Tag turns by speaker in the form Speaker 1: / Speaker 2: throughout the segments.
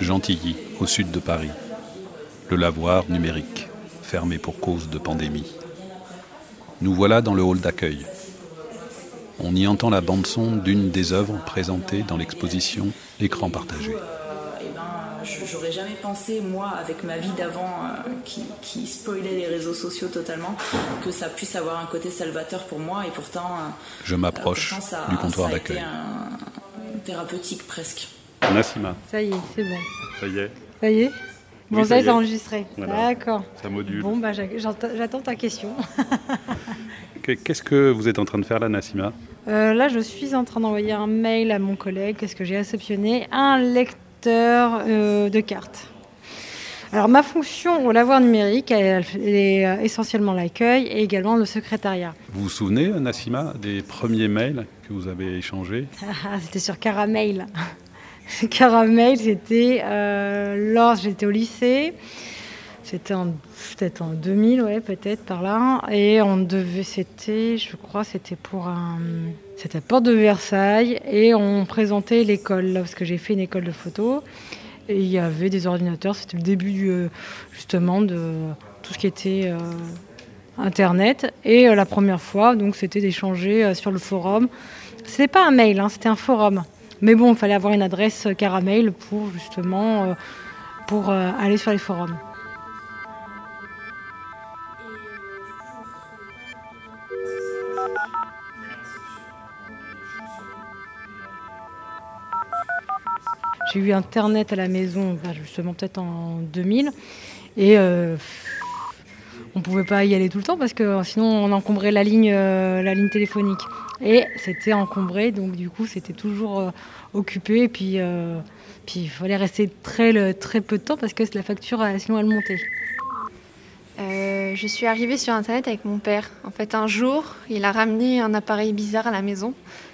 Speaker 1: Gentilly, au sud de Paris. Le lavoir numérique, fermé pour cause de pandémie. Nous voilà dans le hall d'accueil. On y entend la bande-son d'une des œuvres présentées dans l'exposition Écran partagé.
Speaker 2: Eh ben, j'aurais jamais pensé, moi, avec ma vie d'avant euh, qui, qui, spoilait les réseaux sociaux totalement, que ça puisse avoir un côté salvateur pour moi. Et pourtant, euh,
Speaker 1: je m'approche du comptoir d'accueil.
Speaker 2: thérapeutique presque.
Speaker 1: Nassima.
Speaker 3: Ça y est, c'est bon.
Speaker 1: Ça y est.
Speaker 3: Ça y est. Bon, ça, est enregistré. D'accord.
Speaker 1: Ça module.
Speaker 3: Bon, bah, j'attends ta question.
Speaker 1: Qu'est-ce que vous êtes en train de faire là, Nassima
Speaker 3: euh, Là, je suis en train d'envoyer un mail à mon collègue. Qu'est-ce que j'ai réceptionné Un lecteur euh, de cartes. Alors, ma fonction au lavoir numérique, elle, est euh, essentiellement l'accueil et également le secrétariat.
Speaker 1: Vous vous souvenez, Nassima, des premiers mails que vous avez échangés?
Speaker 3: Ah, C'était sur Caramel. Caramel, c'était euh, lorsque j'étais au lycée. C'était peut-être en 2000, ouais, peut-être par là. Et on devait, c'était, je crois, c'était pour un, c'était Porte de Versailles, et on présentait l'école, parce que j'ai fait une école de photo. Et il y avait des ordinateurs. C'était le début euh, justement de tout ce qui était euh, Internet. Et la première fois, donc, c'était d'échanger sur le forum. C'était pas un mail, hein, c'était un forum. Mais bon, il fallait avoir une adresse caramel pour justement euh, pour euh, aller sur les forums. J'ai eu Internet à la maison, justement peut-être en 2000. Et euh, on ne pouvait pas y aller tout le temps parce que sinon on encombrait la ligne, la ligne téléphonique. Et c'était encombré, donc du coup, c'était toujours euh, occupé. Et puis, euh, puis il fallait rester très, très peu de temps parce que la facture, sinon, elle montait.
Speaker 4: Euh, je suis arrivée sur Internet avec mon père. En fait, un jour, il a ramené un appareil bizarre à la maison.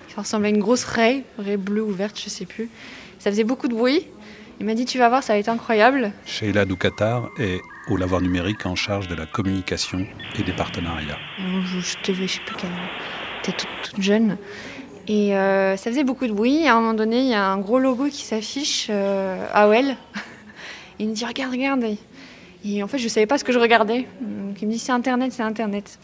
Speaker 4: qui ressemblait à une grosse raie, raie bleue ou verte, je sais plus. Ça faisait beaucoup de bruit. Il m'a dit Tu vas voir, ça va être incroyable.
Speaker 1: Sheila Doukatar est au lavoir numérique en charge de la communication et des partenariats.
Speaker 4: Je, je, te je sais plus quelle toute, jeune. Et euh, ça faisait beaucoup de bruit. à un moment donné, il y a un gros logo qui s'affiche, euh, AOL. il me dit Regarde, regarde. Et en fait, je ne savais pas ce que je regardais. Donc, il me dit C'est Internet, c'est Internet.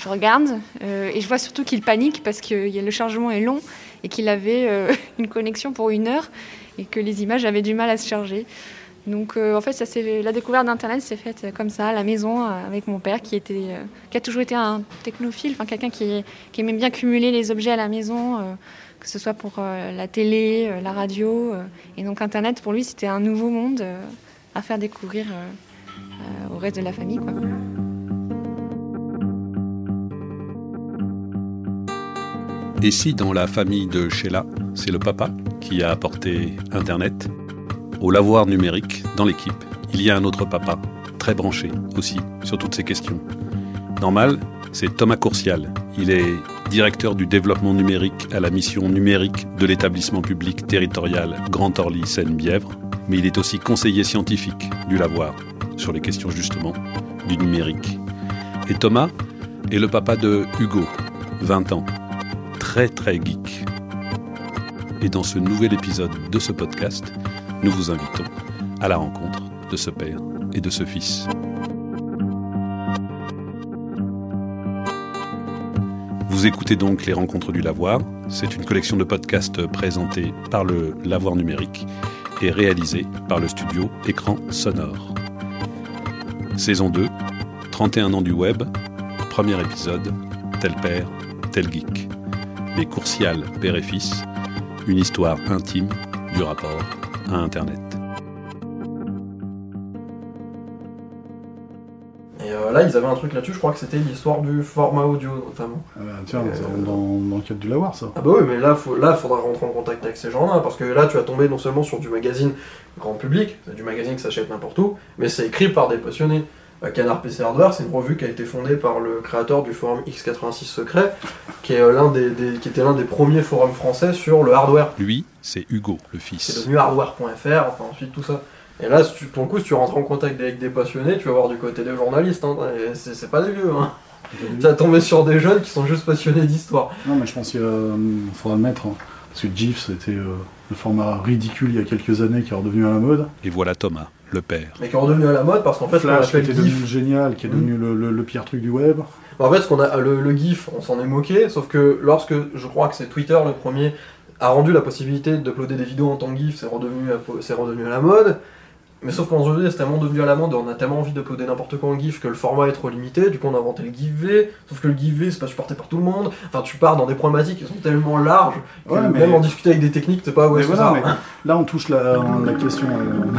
Speaker 4: Je regarde euh, et je vois surtout qu'il panique parce que le chargement est long et qu'il avait euh, une connexion pour une heure et que les images avaient du mal à se charger. Donc euh, en fait, la découverte d'Internet s'est faite comme ça à la maison euh, avec mon père euh, qui a toujours été un technophile, quelqu'un qui, qui, aimait bien cumuler les objets à la maison, que ce soit pour la télé, la radio. et donc Internet, pour lui, c'était un nouveau monde à faire découvrir au reste de la famille. Quoi.
Speaker 1: Et si dans la famille de Sheila, c'est le papa qui a apporté Internet? Au lavoir numérique, dans l'équipe, il y a un autre papa, très branché aussi sur toutes ces questions. Normal, c'est Thomas Courcial. Il est directeur du développement numérique à la mission numérique de l'établissement public territorial Grand Orly Seine-Bièvre, mais il est aussi conseiller scientifique du lavoir sur les questions justement du numérique. Et Thomas est le papa de Hugo, 20 ans, très très geek. Et dans ce nouvel épisode de ce podcast, nous vous invitons à la rencontre de ce père et de ce fils. Vous écoutez donc les rencontres du lavoir. C'est une collection de podcasts présentés par le lavoir numérique et réalisée par le studio Écran Sonore. Saison 2, 31 ans du web, premier épisode, tel père, tel geek. Les coursiales père et fils, une histoire intime du rapport Internet.
Speaker 5: Et euh, là, ils avaient un truc là-dessus, je crois que c'était l'histoire du format audio notamment.
Speaker 6: Ah bah, tiens, euh, dans, dans, le cadre du lavoir ça.
Speaker 5: Ah bah oui, mais là, faut, là, faudra rentrer en contact avec ces gens-là, parce que là, tu vas tomber non seulement sur du magazine grand public, c'est du magazine qui s'achète n'importe où, mais c'est écrit par des passionnés. Euh, Canard PC Hardware, c'est une revue qui a été fondée par le créateur du forum X86 Secret, qui, est euh, l'un des, qui était l'un des premiers forums français sur le hardware.
Speaker 1: Lui, c'est Hugo, le fils.
Speaker 5: C'est devenu hardware.fr, enfin ensuite tout ça. Et là, pour le coup, si tu rentres en contact avec des passionnés, tu vas voir du côté des journalistes. Hein, c'est, pas des vieux. Hein. Tu vas tomber sur des jeunes qui sont juste passionnés d'histoire.
Speaker 6: Non, mais je pense qu'il faudra mettre Parce que GIF, c'était euh, le format ridicule il y a quelques années qui est redevenu à la mode.
Speaker 1: Et voilà Thomas, le père.
Speaker 5: Mais qui est redevenu à la mode parce qu'en fait,
Speaker 6: Flash, qui était devenu
Speaker 5: GIF.
Speaker 6: génial, qui est devenu le, le- le pire truc du web.
Speaker 5: En fait, ce qu'on a, le, le GIF, on s'en est moqué, sauf que lorsque je crois que c'est Twitter le premier a rendu la possibilité d'uploader des vidéos en tant que GIF, c'est redevenu, c'est redevenu à la mode. Mais sauf qu'aujourd'hui, c'est tellement devenu à la mode, on a tellement envie d'uploader n'importe quoi en GIF que le format est trop limité. Du coup, on a inventé le GIF-V, sauf que le GIF-V, c'est pas supporté par tout le monde. Enfin, tu pars dans des problématiques qui sont tellement larges que
Speaker 6: Ouais, mais-
Speaker 5: même en discuter avec des techniques, tu sais pas où est-ce que
Speaker 6: voilà,
Speaker 5: ça
Speaker 6: là, on touche la, la question euh,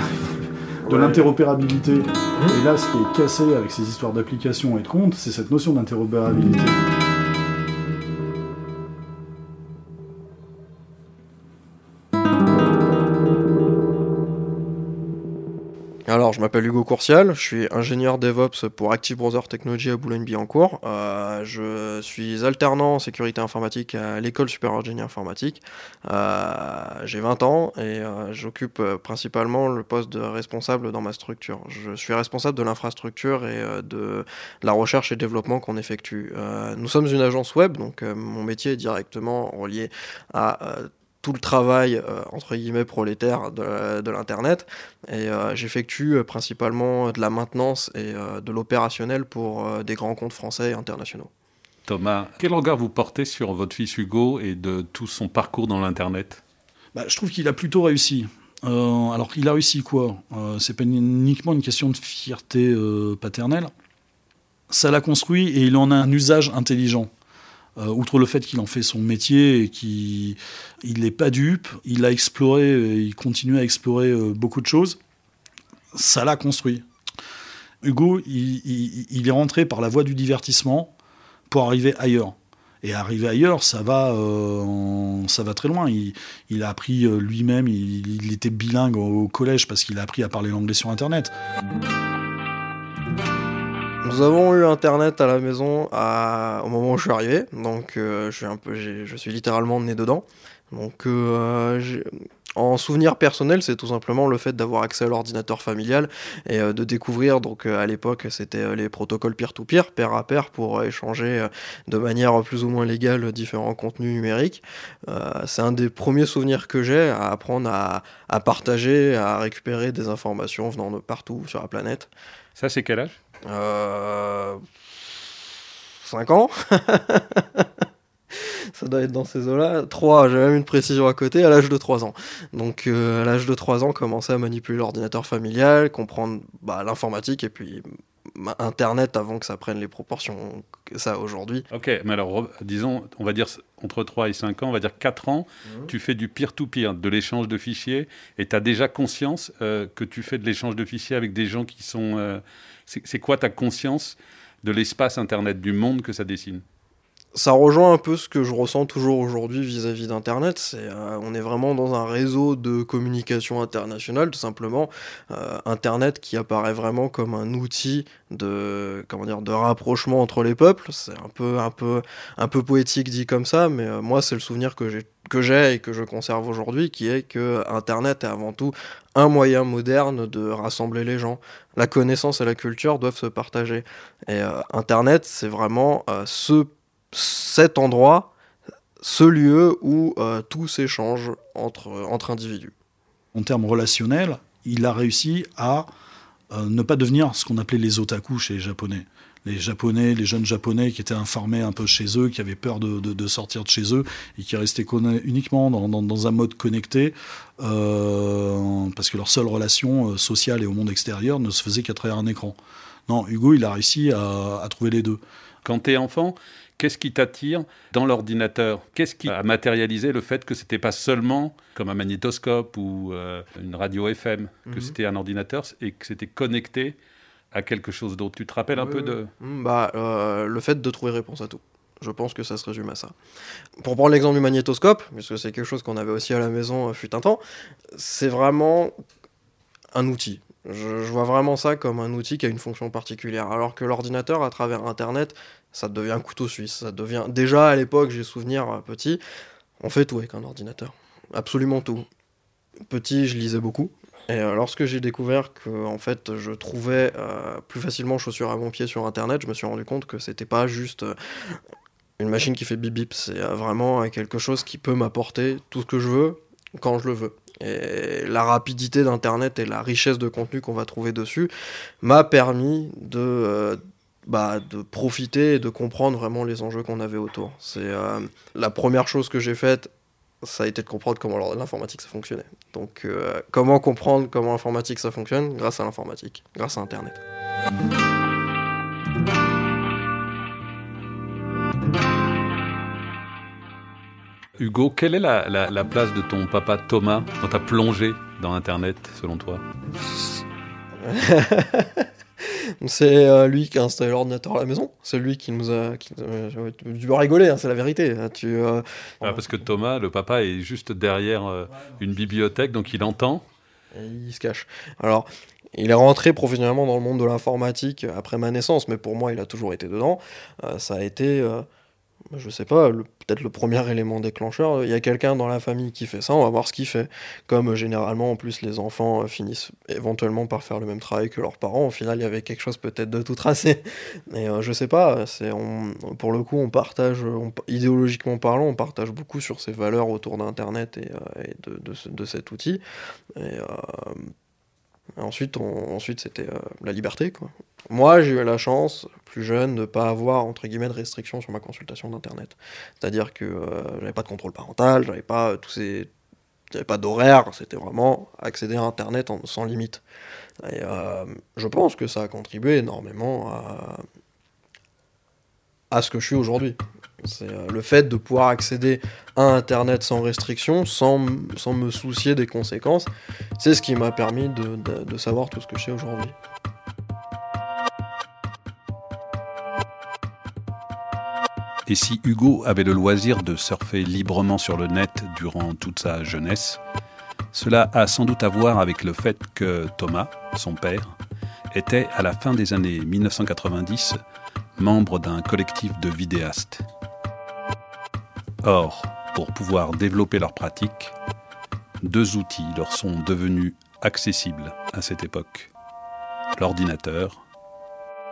Speaker 6: de
Speaker 5: Ouais.
Speaker 6: l'interopérabilité. Et là, ce qui est cassé avec ces histoires d'applications et de comptes, c'est cette notion d'interopérabilité.
Speaker 5: Alors, je m'appelle Hugo Courcial, je suis ingénieur DevOps pour Active Browser Technology à Boulogne-Billancourt. Euh, je suis alternant en sécurité informatique à l'école supérieure de informatique. Euh, J'ai 20 ans et euh, j'occupe principalement le poste de responsable dans ma structure. Je suis responsable de l'infrastructure et de la recherche et développement qu'on effectue. Nous sommes une agence web, donc mon métier est directement relié à tout le travail euh, entre guillemets prolétaire de, de l'internet et euh, j'effectue euh, principalement de la maintenance et euh, de l'opérationnel pour euh, des grands comptes français et internationaux.
Speaker 1: Thomas, quel regard vous portez sur votre fils Hugo et de tout son parcours dans l'Internet?
Speaker 6: Bah, je trouve qu'il a plutôt réussi. Euh, alors, il a réussi quoi? Euh, C'est pas uniquement une question de fierté euh, paternelle. Ça l'a construit et il en a un usage intelligent. Euh, outre le fait qu'il en fait son métier et qu'il n'est pas dupe, il a exploré, et il continue à explorer euh, beaucoup de choses. Ça l'a construit. Hugo, il, est rentré par la voie du divertissement pour arriver ailleurs. Et arriver ailleurs, ça va, euh, ça va très loin. Il, a appris euh, lui-même, il, était bilingue au, au collège parce qu'il a appris à parler l'anglais sur Internet.
Speaker 5: Nous avons eu internet à la maison au moment où je suis arrivé, donc euh, je suis littéralement né dedans. Donc, euh, en souvenir personnel, c'est tout simplement le fait d'avoir accès à l'ordinateur familial et euh, de découvrir. Donc, à l'époque, c'était les protocoles peer-to-peer, pair à pair, pour échanger de manière plus ou moins légale différents contenus numériques. C'est un des premiers souvenirs que j'ai à apprendre à partager, à récupérer des informations venant de partout sur la planète.
Speaker 1: Ça, c'est quel âge?
Speaker 5: Euh... 5 ans Ça doit être dans ces eaux-là. 3, j'ai même une précision à côté, à l'âge de 3 ans. Donc euh, à l'âge de 3 ans, commencer à manipuler l'ordinateur familial, comprendre bah, l'informatique et puis Internet avant que ça prenne les proportions que ça a aujourd'hui.
Speaker 1: Ok, mais alors, disons, on va dire entre 3 et 5 ans, on va dire 4 ans,
Speaker 5: Mhm.
Speaker 1: tu fais du peer-to-peer, de l'échange de fichiers, et tu as déjà conscience euh, que tu fais de l'échange de fichiers avec des gens qui sont... euh, c'est quoi ta conscience de l'espace Internet, du monde que ça dessine?
Speaker 5: Ça rejoint un peu ce que je ressens toujours aujourd'hui vis-à-vis d'Internet. C'est, euh, on est vraiment dans un réseau de communication internationale, tout simplement. Euh, Internet qui apparaît vraiment comme un outil de, comment dire, de rapprochement entre les peuples. C'est un peu, un peu, un peu poétique dit comme ça, mais euh, moi, c'est le souvenir que j'ai, que j'ai et que je conserve aujourd'hui, qui est que Internet est avant tout un moyen moderne de rassembler les gens. La connaissance et la culture doivent se partager. Et Internet, c'est vraiment ce cet endroit, ce lieu où euh, tout s'échange entre, entre individus.
Speaker 6: En termes relationnels, il a réussi à euh, ne pas devenir ce qu'on appelait les otaku chez les Japonais. Les Japonais, les jeunes Japonais qui étaient informés un peu chez eux, qui avaient peur de, de- de sortir de chez eux et qui restaient conna- uniquement dans, dans- dans un mode connecté euh, parce que leur seule relation sociale et au monde extérieur ne se faisait qu'à travers un écran. Non, Hugo, il a réussi à, à trouver les deux.
Speaker 1: Quand tu es enfant, qu'est-ce qui t'attire dans l'ordinateur? Qu'est-ce qui a matérialisé le fait que c'était pas seulement comme un magnétoscope ou euh, une radio FM, que
Speaker 5: Mhm.
Speaker 1: c'était un ordinateur et que c'était connecté à quelque chose d'autre? Tu te rappelles un
Speaker 5: Oui,
Speaker 1: peu
Speaker 5: oui.
Speaker 1: de...
Speaker 5: Mm, Bah, euh, le fait de trouver réponse à tout. Je pense que ça se résume à ça. Pour prendre l'exemple du magnétoscope, puisque c'est quelque chose qu'on avait aussi à la maison euh, fut un temps, c'est vraiment un outil. Je, je vois vraiment ça comme un outil qui a une fonction particulière. Alors que l'ordinateur, à travers Internet, ça devient un couteau suisse. Ça devient déjà à l'époque, j'ai souvenir euh, petit, on fait tout avec un ordinateur, absolument tout. Petit, je lisais beaucoup. Et euh, lorsque j'ai découvert que en fait je trouvais euh, plus facilement chaussures à mon pied sur internet, je me suis rendu compte que c'était pas juste une machine qui fait bip bip. C'est vraiment quelque chose qui peut m'apporter tout ce que je veux quand je le veux. Et la rapidité d'Internet et la richesse de contenu qu'on va trouver dessus m'a permis de, bah, de profiter et de comprendre vraiment les enjeux qu'on avait autour. C'est euh, la première chose que j'ai faite, ça a été de comprendre comment l'informatique ça fonctionnait. Donc euh, comment comprendre comment l'informatique ça fonctionne? Grâce à l'informatique, grâce à Internet.
Speaker 1: Hugo, quelle est la, place de ton papa Thomas dans ta plongée dans Internet, selon toi?
Speaker 5: C'est euh, lui qui a installé l'ordinateur à la maison. C'est lui qui nous a. Qui, euh, tu veux rigoler, hein, c'est la vérité. Hein, tu, euh,
Speaker 1: ah, parce que Thomas, le papa, est juste derrière une bibliothèque, donc il entend.
Speaker 5: Et il se cache. Alors, il est rentré professionnellement dans le monde de l'informatique après ma naissance, mais pour moi, il a toujours été dedans. ça a été je sais pas, peut-être le premier élément déclencheur, il y a quelqu'un dans la famille qui fait ça, on va voir ce qu'il fait. Comme euh, généralement, en plus, les enfants euh, finissent éventuellement par faire le même travail que leurs parents, au final, il y avait quelque chose peut-être de tout tracé. Mais euh, je sais pas, pour le coup, on partage, idéologiquement parlant, on partage beaucoup sur ces valeurs autour d'Internet et, de, cet outil. Et, ensuite, ensuite c'était la liberté, quoi. Moi, j'ai eu la chance, plus jeune, de ne pas avoir, entre guillemets, de restrictions sur ma consultation d'Internet. C'est-à-dire que euh, j'avais pas de contrôle parental, j'avais pas tous ces... Pas d'horaire, c'était vraiment accéder à Internet sans limite. Et euh, je pense que ça a contribué énormément à, à ce que je suis aujourd'hui. C'est euh, le fait de pouvoir accéder à Internet sans restriction, sans, me soucier des conséquences, c'est ce qui m'a permis de savoir tout ce que je sais aujourd'hui.
Speaker 1: Et si Hugo avait le loisir de surfer librement sur le net durant toute sa jeunesse, cela a sans doute à voir avec le fait que Thomas, son père, était à la fin des années 1990 membre d'un collectif de vidéastes. Or, pour pouvoir développer leur pratique, deux outils leur sont devenus accessibles à cette époque, l'ordinateur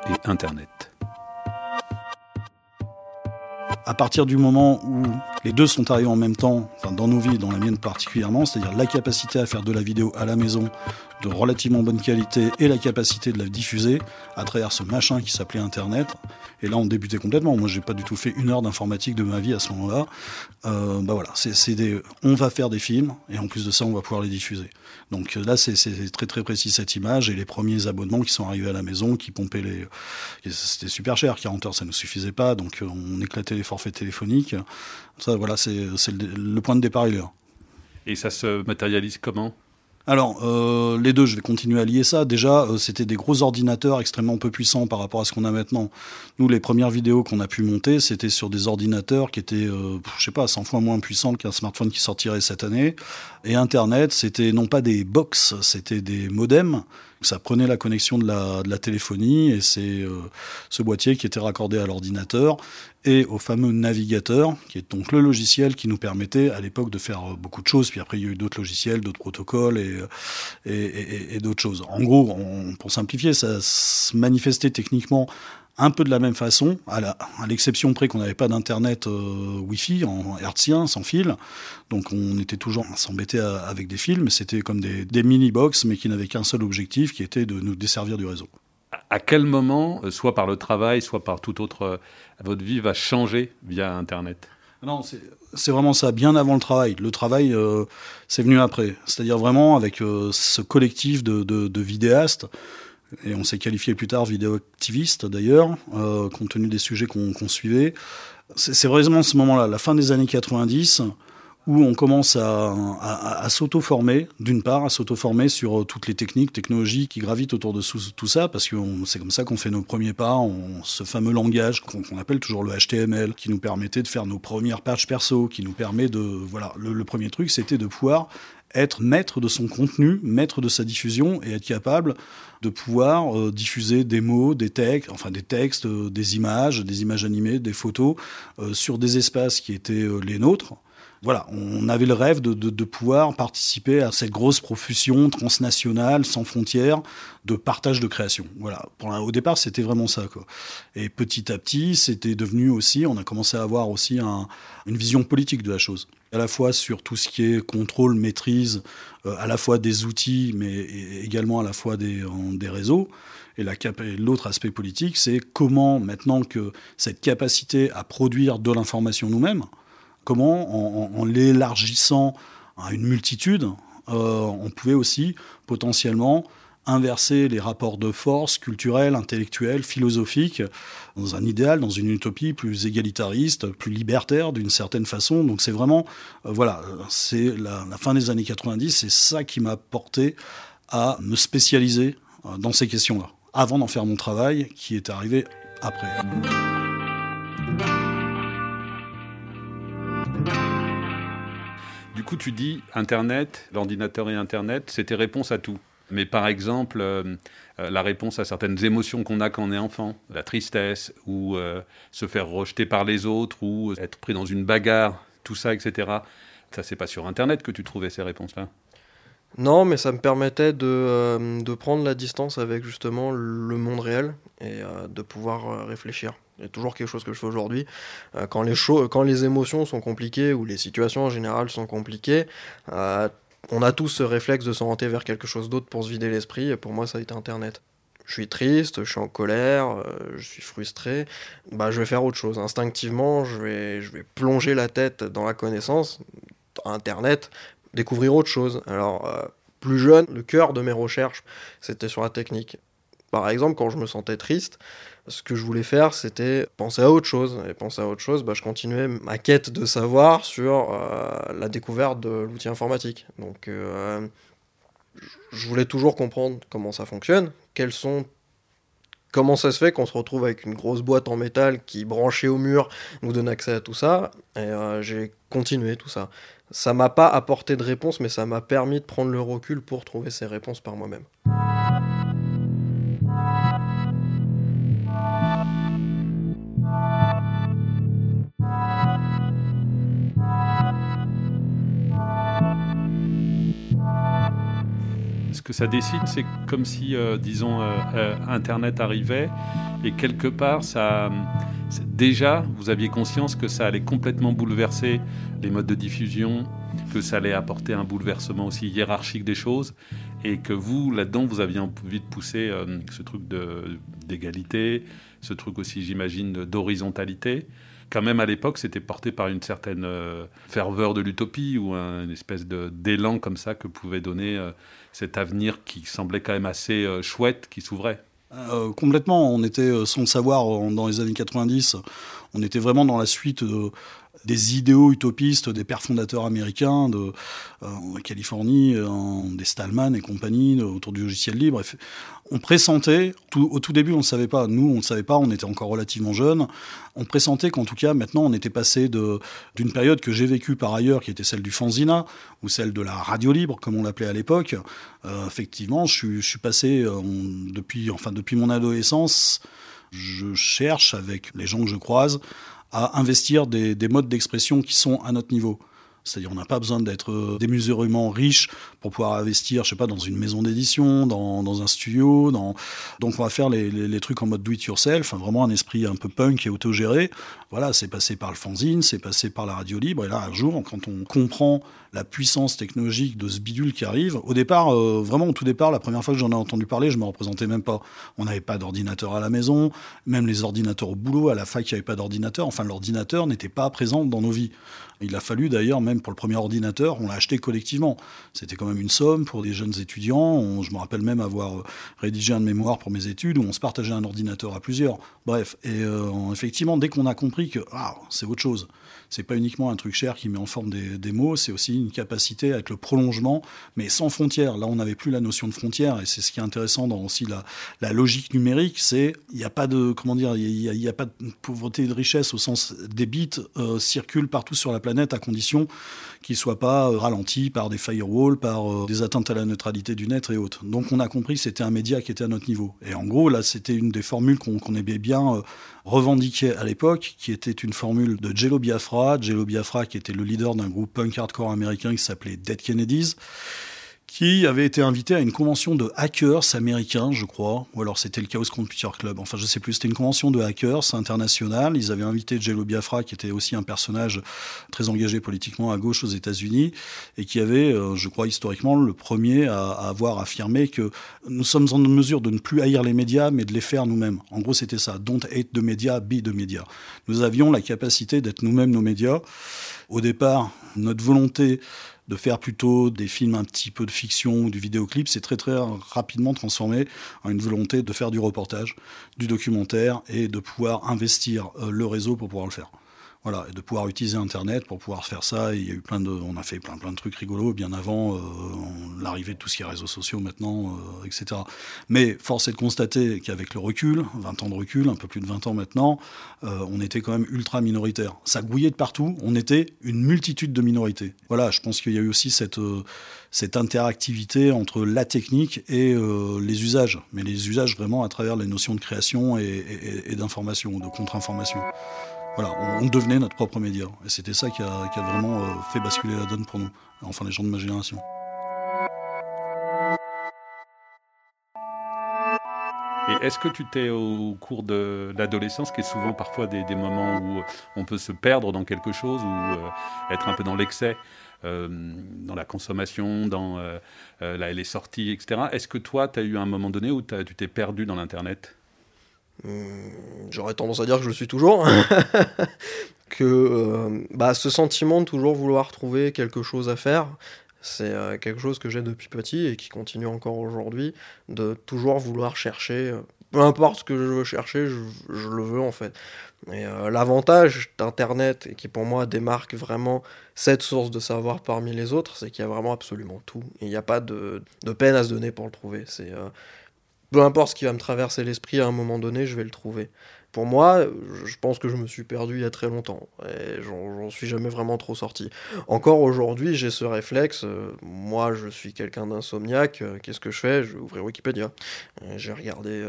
Speaker 1: et Internet
Speaker 6: à partir du moment où les deux sont arrivés en même temps, dans nos vies, dans la mienne particulièrement, c'est-à-dire la capacité à faire de la vidéo à la maison de relativement bonne qualité et la capacité de la diffuser à travers ce machin qui s'appelait Internet. Et là, on débutait complètement. Moi, j'ai pas du tout fait une heure d'informatique de ma vie à ce moment-là. Euh, bah voilà, c'est des, on va faire des films et en plus de ça, on va pouvoir les diffuser. Donc là, c'est très très précis cette image et les premiers abonnements qui sont arrivés à la maison, qui pompaient les, c'était super cher, 40 heures, ça ne suffisait pas, donc on éclatait les forfaits téléphoniques. Ça, voilà, c'est le, le point de départ, il est là.
Speaker 1: Et ça se matérialise comment?
Speaker 6: Alors, euh, les deux, je vais continuer à lier ça. Déjà, euh, c'était des gros ordinateurs extrêmement peu puissants par rapport à ce qu'on a maintenant. Nous, les premières vidéos qu'on a pu monter, c'était sur des ordinateurs qui étaient, euh, je sais pas, 100 fois moins puissants qu'un smartphone qui sortirait cette année. Et Internet, c'était non pas des box, c'était des modems ça prenait la connexion de la, de la téléphonie et c'est euh, ce boîtier qui était raccordé à l'ordinateur et au fameux navigateur, qui est donc le logiciel qui nous permettait à l'époque de faire euh, beaucoup de choses. Puis après, il y a eu d'autres logiciels, d'autres protocoles et, euh, et, et, d'autres choses. En gros, pour simplifier, ça se manifestait techniquement un peu de la même façon, à l'exception près qu'on n'avait pas d'internet euh, Wi-Fi en hertzien, sans fil. Donc on était toujours à s'embêter avec des fils, mais c'était comme des, mini-box, mais qui n'avaient qu'un seul objectif, qui était de nous desservir du réseau.
Speaker 1: À quel moment, euh, soit par le travail, soit par tout autre, euh, votre vie va changer via Internet?
Speaker 6: Non, c'est vraiment ça, bien avant le travail. Le travail, c'est venu après. C'est-à-dire vraiment avec ce collectif de, de vidéastes et on s'est qualifié plus tard vidéo-activiste d'ailleurs, euh, compte tenu des sujets qu'on suivait. C'est vraiment ce moment-là, la fin des années 90, où on commence à, à, s'auto-former, d'une part, à s'auto-former sur euh, toutes les techniques, technologies qui gravitent autour de tout ça, parce que c'est comme ça qu'on fait nos premiers pas, ce fameux langage qu'on appelle toujours le HTML, qui nous permettait de faire nos premières pages perso, qui nous permet de... Voilà, le premier truc, c'était de pouvoir être maître de son contenu, maître de sa diffusion et être capable de pouvoir euh, diffuser des mots, des textes, enfin des textes, euh, des images, des images animées, des photos euh, sur des espaces qui étaient les nôtres voilà, on avait le rêve de, pouvoir participer à cette grosse profusion transnationale, sans frontières, de partage de création. Voilà, au départ, c'était vraiment ça. Quoi. Et petit à petit, c'était devenu aussi, on a commencé à avoir aussi une vision politique de la chose. À la fois sur tout ce qui est contrôle, maîtrise, euh, à la fois des outils, mais également à la fois des, des réseaux. Et l'autre aspect politique, c'est comment, maintenant que cette capacité à produire de l'information nous-mêmes, comment, en, l'élargissant à une multitude, euh, on pouvait aussi potentiellement inverser les rapports de force culturels, intellectuels, philosophiques, dans un idéal, dans une utopie plus égalitariste, plus libertaire d'une certaine façon. Donc c'est vraiment, euh, voilà, c'est la, fin des années 90, c'est ça qui m'a porté à me spécialiser euh, dans ces questions-là, avant d'en faire mon travail qui est arrivé après.
Speaker 1: Du coup, tu dis Internet, l'ordinateur et Internet, c'était réponse à tout. Mais par exemple, euh, euh, la réponse à certaines émotions qu'on a quand on est enfant, la tristesse, ou euh, se faire rejeter par les autres, ou être pris dans une bagarre, tout ça, etc. Ça, c'est pas sur Internet que tu trouvais ces réponses-là?
Speaker 5: Non, mais ça me permettait de, de, prendre la distance avec justement le monde réel et de pouvoir réfléchir. C'est toujours quelque chose que je fais aujourd'hui. quand, les quand les émotions sont compliquées ou les situations en général sont compliquées, on a tous ce réflexe de s'orienter vers quelque chose d'autre pour se vider l'esprit, et pour moi, ça a été Internet. Je suis triste, je suis en colère, euh, je suis frustré, bah, je vais faire autre chose. Instinctivement, je vais, je vais plonger la tête dans la connaissance, Internet, découvrir autre chose. Alors, euh, plus jeune, le cœur de mes recherches, c'était sur la technique. Par exemple, quand je me sentais triste, ce que je voulais faire, c'était penser à autre chose. Et penser à autre chose, bah, je continuais ma quête de savoir sur euh, la découverte de l'outil informatique. Donc, euh, je voulais toujours comprendre comment ça fonctionne, quels sont comment ça se fait qu'on se retrouve avec une grosse boîte en métal qui, branchée au mur, nous donne accès à tout ça. Et euh, j'ai continué tout ça. Ça m'a pas apporté de réponse, mais ça m'a permis de prendre le recul pour trouver ces réponses par moi-même.
Speaker 1: Ce que ça dessine, c'est comme si, euh, disons, euh, euh, Internet arrivait et quelque part, ça, déjà, vous aviez conscience que ça allait complètement bouleverser les modes de diffusion, que ça allait apporter un bouleversement aussi hiérarchique des choses, et que vous, là-dedans, vous aviez envie de pousser ce truc d'égalité, ce truc aussi, j'imagine, d'horizontalité quand même à l'époque, c'était porté par une certaine euh, ferveur de l'utopie ou une espèce d'élan comme ça que pouvait donner euh, cet avenir qui semblait quand même assez euh, chouette, qui s'ouvrait.
Speaker 6: complètement, on était sans le savoir dans les années 90, on était vraiment dans la suite des idéaux utopistes des pères fondateurs américains de Californie, des Stallman et compagnie autour du logiciel libre. On pressentait, au tout début on ne savait pas, nous on ne savait pas, on était encore relativement jeunes, on pressentait qu'en tout cas maintenant on était passé d'une période que j'ai vécue par ailleurs, qui était celle du fanzina, ou celle de la radio libre comme on l'appelait à l'époque. Euh, effectivement, je suis, passé euh, depuis, enfin, depuis mon adolescence, je cherche avec les gens que je croise à investir des modes d'expression qui sont à notre niveau. C'est-à-dire, on n'a pas besoin d'être euh, démesurément riche pour pouvoir investir, je sais pas, dans une maison d'édition, dans, un studio. Dans... Donc, on va faire les, trucs en mode do it yourself, vraiment un esprit un peu punk et autogéré. Voilà, c'est passé par le fanzine, c'est passé par la radio libre. Et là, un jour, quand on comprend la puissance technologique de ce bidule qui arrive, au départ, euh, vraiment au tout départ, la première fois que j'en ai entendu parler, je me représentais même pas. On n'avait pas d'ordinateur à la maison, même les ordinateurs au boulot, à la fac, il n'y avait pas d'ordinateur. Enfin, l'ordinateur n'était pas présent dans nos vies. Il a fallu d'ailleurs, même pour le premier ordinateur, on l'a acheté collectivement. C'était quand même une somme pour des jeunes étudiants. je me rappelle même avoir euh, rédigé un mémoire pour mes études où on se partageait un ordinateur à plusieurs. Bref, et euh, effectivement, dès qu'on a compris que ah, c'est autre chose, c'est pas uniquement un truc cher qui met en forme des, mots, c'est aussi une capacité être le prolongement, mais sans frontières. Là, on n'avait plus la notion de frontières, et c'est ce qui est intéressant dans aussi la, logique numérique, c'est il n'y a pas de comment dire, il y, a pas de pauvreté et de richesse au sens des bits euh, circulent partout sur la planète à condition qu'ils soient pas euh, ralentis par des firewalls, par euh, des atteintes à la neutralité du net et autres. Donc on a compris que c'était un média qui était à notre niveau. Et en gros, là, c'était une des formules qu'on aimait bien revendiquer à l'époque, qui était une formule de Jello Biafra, Jello Biafra qui était le leader d'un groupe punk hardcore américain qui s'appelait Dead Kennedys qui avait été invité à une convention de hackers américains, je crois, ou alors c'était le Chaos Computer Club, enfin je sais plus, c'était une convention de hackers internationale, ils avaient invité Jello Biafra, qui était aussi un personnage très engagé politiquement à gauche aux États-Unis, et qui avait, euh, je crois historiquement, le premier à, avoir affirmé que nous sommes en mesure de ne plus haïr les médias, mais de les faire nous-mêmes. En gros, c'était ça, don't hate the media, be the media. Nous avions la capacité d'être nous-mêmes nos médias. Au départ, notre volonté de faire plutôt des films un petit peu de fiction ou du vidéoclip, c'est très très rapidement transformé en une volonté de faire du reportage, du documentaire et de pouvoir investir euh, le réseau pour pouvoir le faire. Voilà, et de pouvoir utiliser Internet pour pouvoir faire ça. il y a eu plein de, on a fait plein plein de trucs rigolos bien avant euh, l'arrivée de tout ce qui est réseaux sociaux maintenant, euh, etc. Mais force est de constater qu'avec le recul, 20 ans de recul, un peu plus de 20 ans maintenant, euh, on était quand même ultra minoritaire. Ça gouillait de partout. On était une multitude de minorités. Voilà, je pense qu'il y a eu aussi cette cette interactivité entre la technique et les usages, mais les usages vraiment à travers les notions de création et, et, et d'information, de contre-information voilà, on, devenait notre propre média. Et c'était ça qui a, vraiment euh, fait basculer la donne pour nous, enfin les gens de ma génération.
Speaker 1: Et est-ce que tu t'es au cours de l'adolescence, qui est souvent parfois des, moments où on peut se perdre dans quelque chose ou euh, être un peu dans l'excès, euh, dans la consommation, dans les sorties, etc. Est-ce que toi, tu as eu un moment donné où tu t'es perdu dans l'Internet?
Speaker 5: J'aurais tendance à dire que je le suis toujours. que euh, bah, ce sentiment de toujours vouloir trouver quelque chose à faire, c'est euh, quelque chose que j'ai depuis petit et qui continue encore aujourd'hui, de toujours vouloir chercher, euh, peu importe ce que je veux chercher, je, le veux en fait. Et l'avantage d'Internet, et qui pour moi démarque vraiment cette source de savoir parmi les autres, c'est qu'il y a vraiment absolument tout. Et il n'y a pas de, de, peine à se donner pour le trouver. C'est peu importe ce qui va me traverser l'esprit à un moment donné, je vais le trouver. Pour moi, je pense que je me suis perdu il y a très longtemps et j'en suis jamais vraiment trop sorti. Encore aujourd'hui, j'ai ce réflexe. Euh, moi, je suis quelqu'un d'insomniaque. Euh, qu'est-ce que je fais? Je vais ouvrir Wikipédia. Euh, j'ai regardé.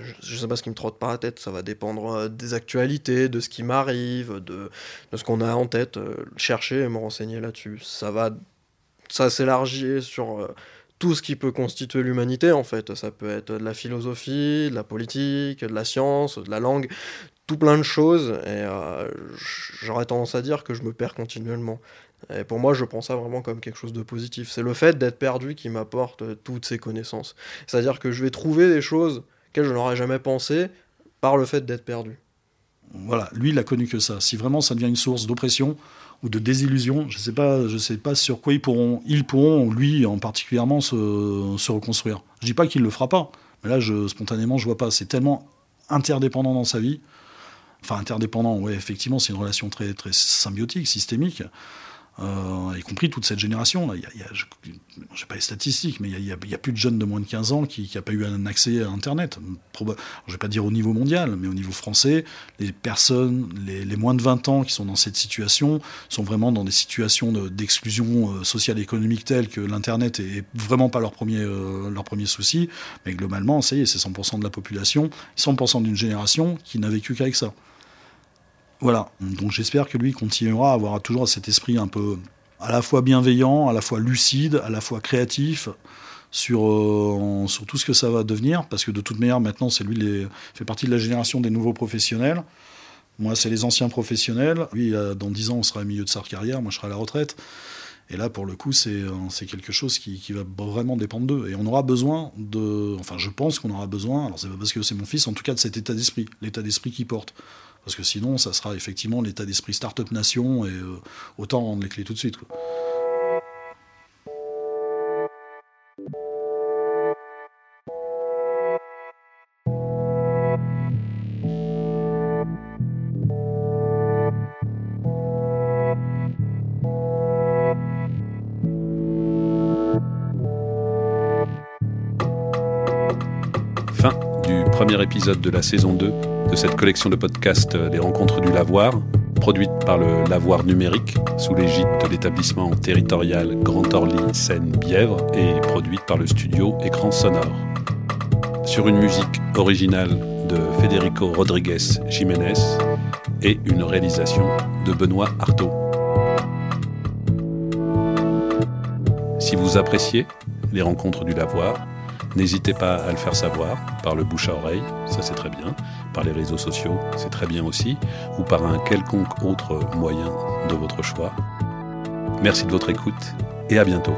Speaker 5: je sais pas ce qui me trotte par la tête, ça va dépendre des actualités, de ce qui m'arrive, de, de, ce qu'on a en tête. chercher et me renseigner là-dessus. Ça va. Ça s'élargit sur tout ce qui peut constituer l'humanité, en fait. Ça peut être de la philosophie, de la politique, de la science, de la langue, tout plein de choses. Et euh, j'aurais tendance à dire que je me perds continuellement. Et pour moi, je prends ça vraiment comme quelque chose de positif. C'est le fait d'être perdu qui m'apporte toutes ces connaissances. C'est-à-dire que je vais trouver des choses qu'elles je n'aurais jamais pensé par le fait d'être perdu.
Speaker 6: Voilà, lui, il a connu que ça. Si vraiment ça devient une source d'oppression, ou de désillusion. Je ne sais, pas, sais pas sur quoi ils pourront, ils pourront lui en particulièrement, se, se reconstruire. Je dis pas qu'il le fera pas, mais là, je, spontanément, je vois pas. C'est tellement interdépendant dans sa vie. Enfin, interdépendant, ouais, effectivement, c'est une relation très, très symbiotique, systémique. Euh, y compris toute cette génération. Là. Je n'ai pas les statistiques, mais il n'y a, plus de jeunes de moins de 15 ans qui n'ont pas eu un accès à Internet. je ne vais pas dire au niveau mondial, mais au niveau français, les personnes, les, moins de 20 ans qui sont dans cette situation, sont vraiment dans des situations d'exclusion euh, sociale et économique telles que l'Internet est vraiment pas leur premier, euh, leur premier souci. Mais globalement, ça y est, c'est 100% de la population, 100% d'une génération qui n'a vécu qu'avec ça. Voilà, donc j'espère que lui continuera à avoir toujours cet esprit un peu à la fois bienveillant, à la fois lucide, à la fois créatif sur, euh, sur tout ce que ça va devenir, parce que de toute manière, maintenant, c'est lui, il fait partie de la génération des nouveaux professionnels. Moi, c'est les anciens professionnels. Lui, dans 10 ans, on sera au milieu de sa carrière, moi, je serai à la retraite. Et là, pour le coup, c'est quelque chose qui, qui, va vraiment dépendre d'eux. Et on aura besoin de. Enfin, je pense qu'on aura besoin, alors c'est pas parce que c'est mon fils, en tout cas de cet état d'esprit, l'état d'esprit qu'il porte. Parce que sinon, ça sera effectivement l'état d'esprit start-up nation et euh, autant rendre les clés tout de suite.
Speaker 1: Épisode de la saison 2 de cette collection de podcasts Les Rencontres du Lavoir, produite par le Lavoir Numérique sous l'égide de l'établissement territorial Grand Orly Seine-Bièvre et produite par le studio Écran Sonore. Sur une musique originale de Federico Rodriguez Jiménez et une réalisation de Benoît Artaud. Si vous appréciez les rencontres du lavoir, n'hésitez pas à le faire savoir par le bouche à oreille, ça c'est très bien, par les réseaux sociaux, c'est très bien aussi, ou par un quelconque autre moyen de votre choix. Merci de votre écoute et à bientôt.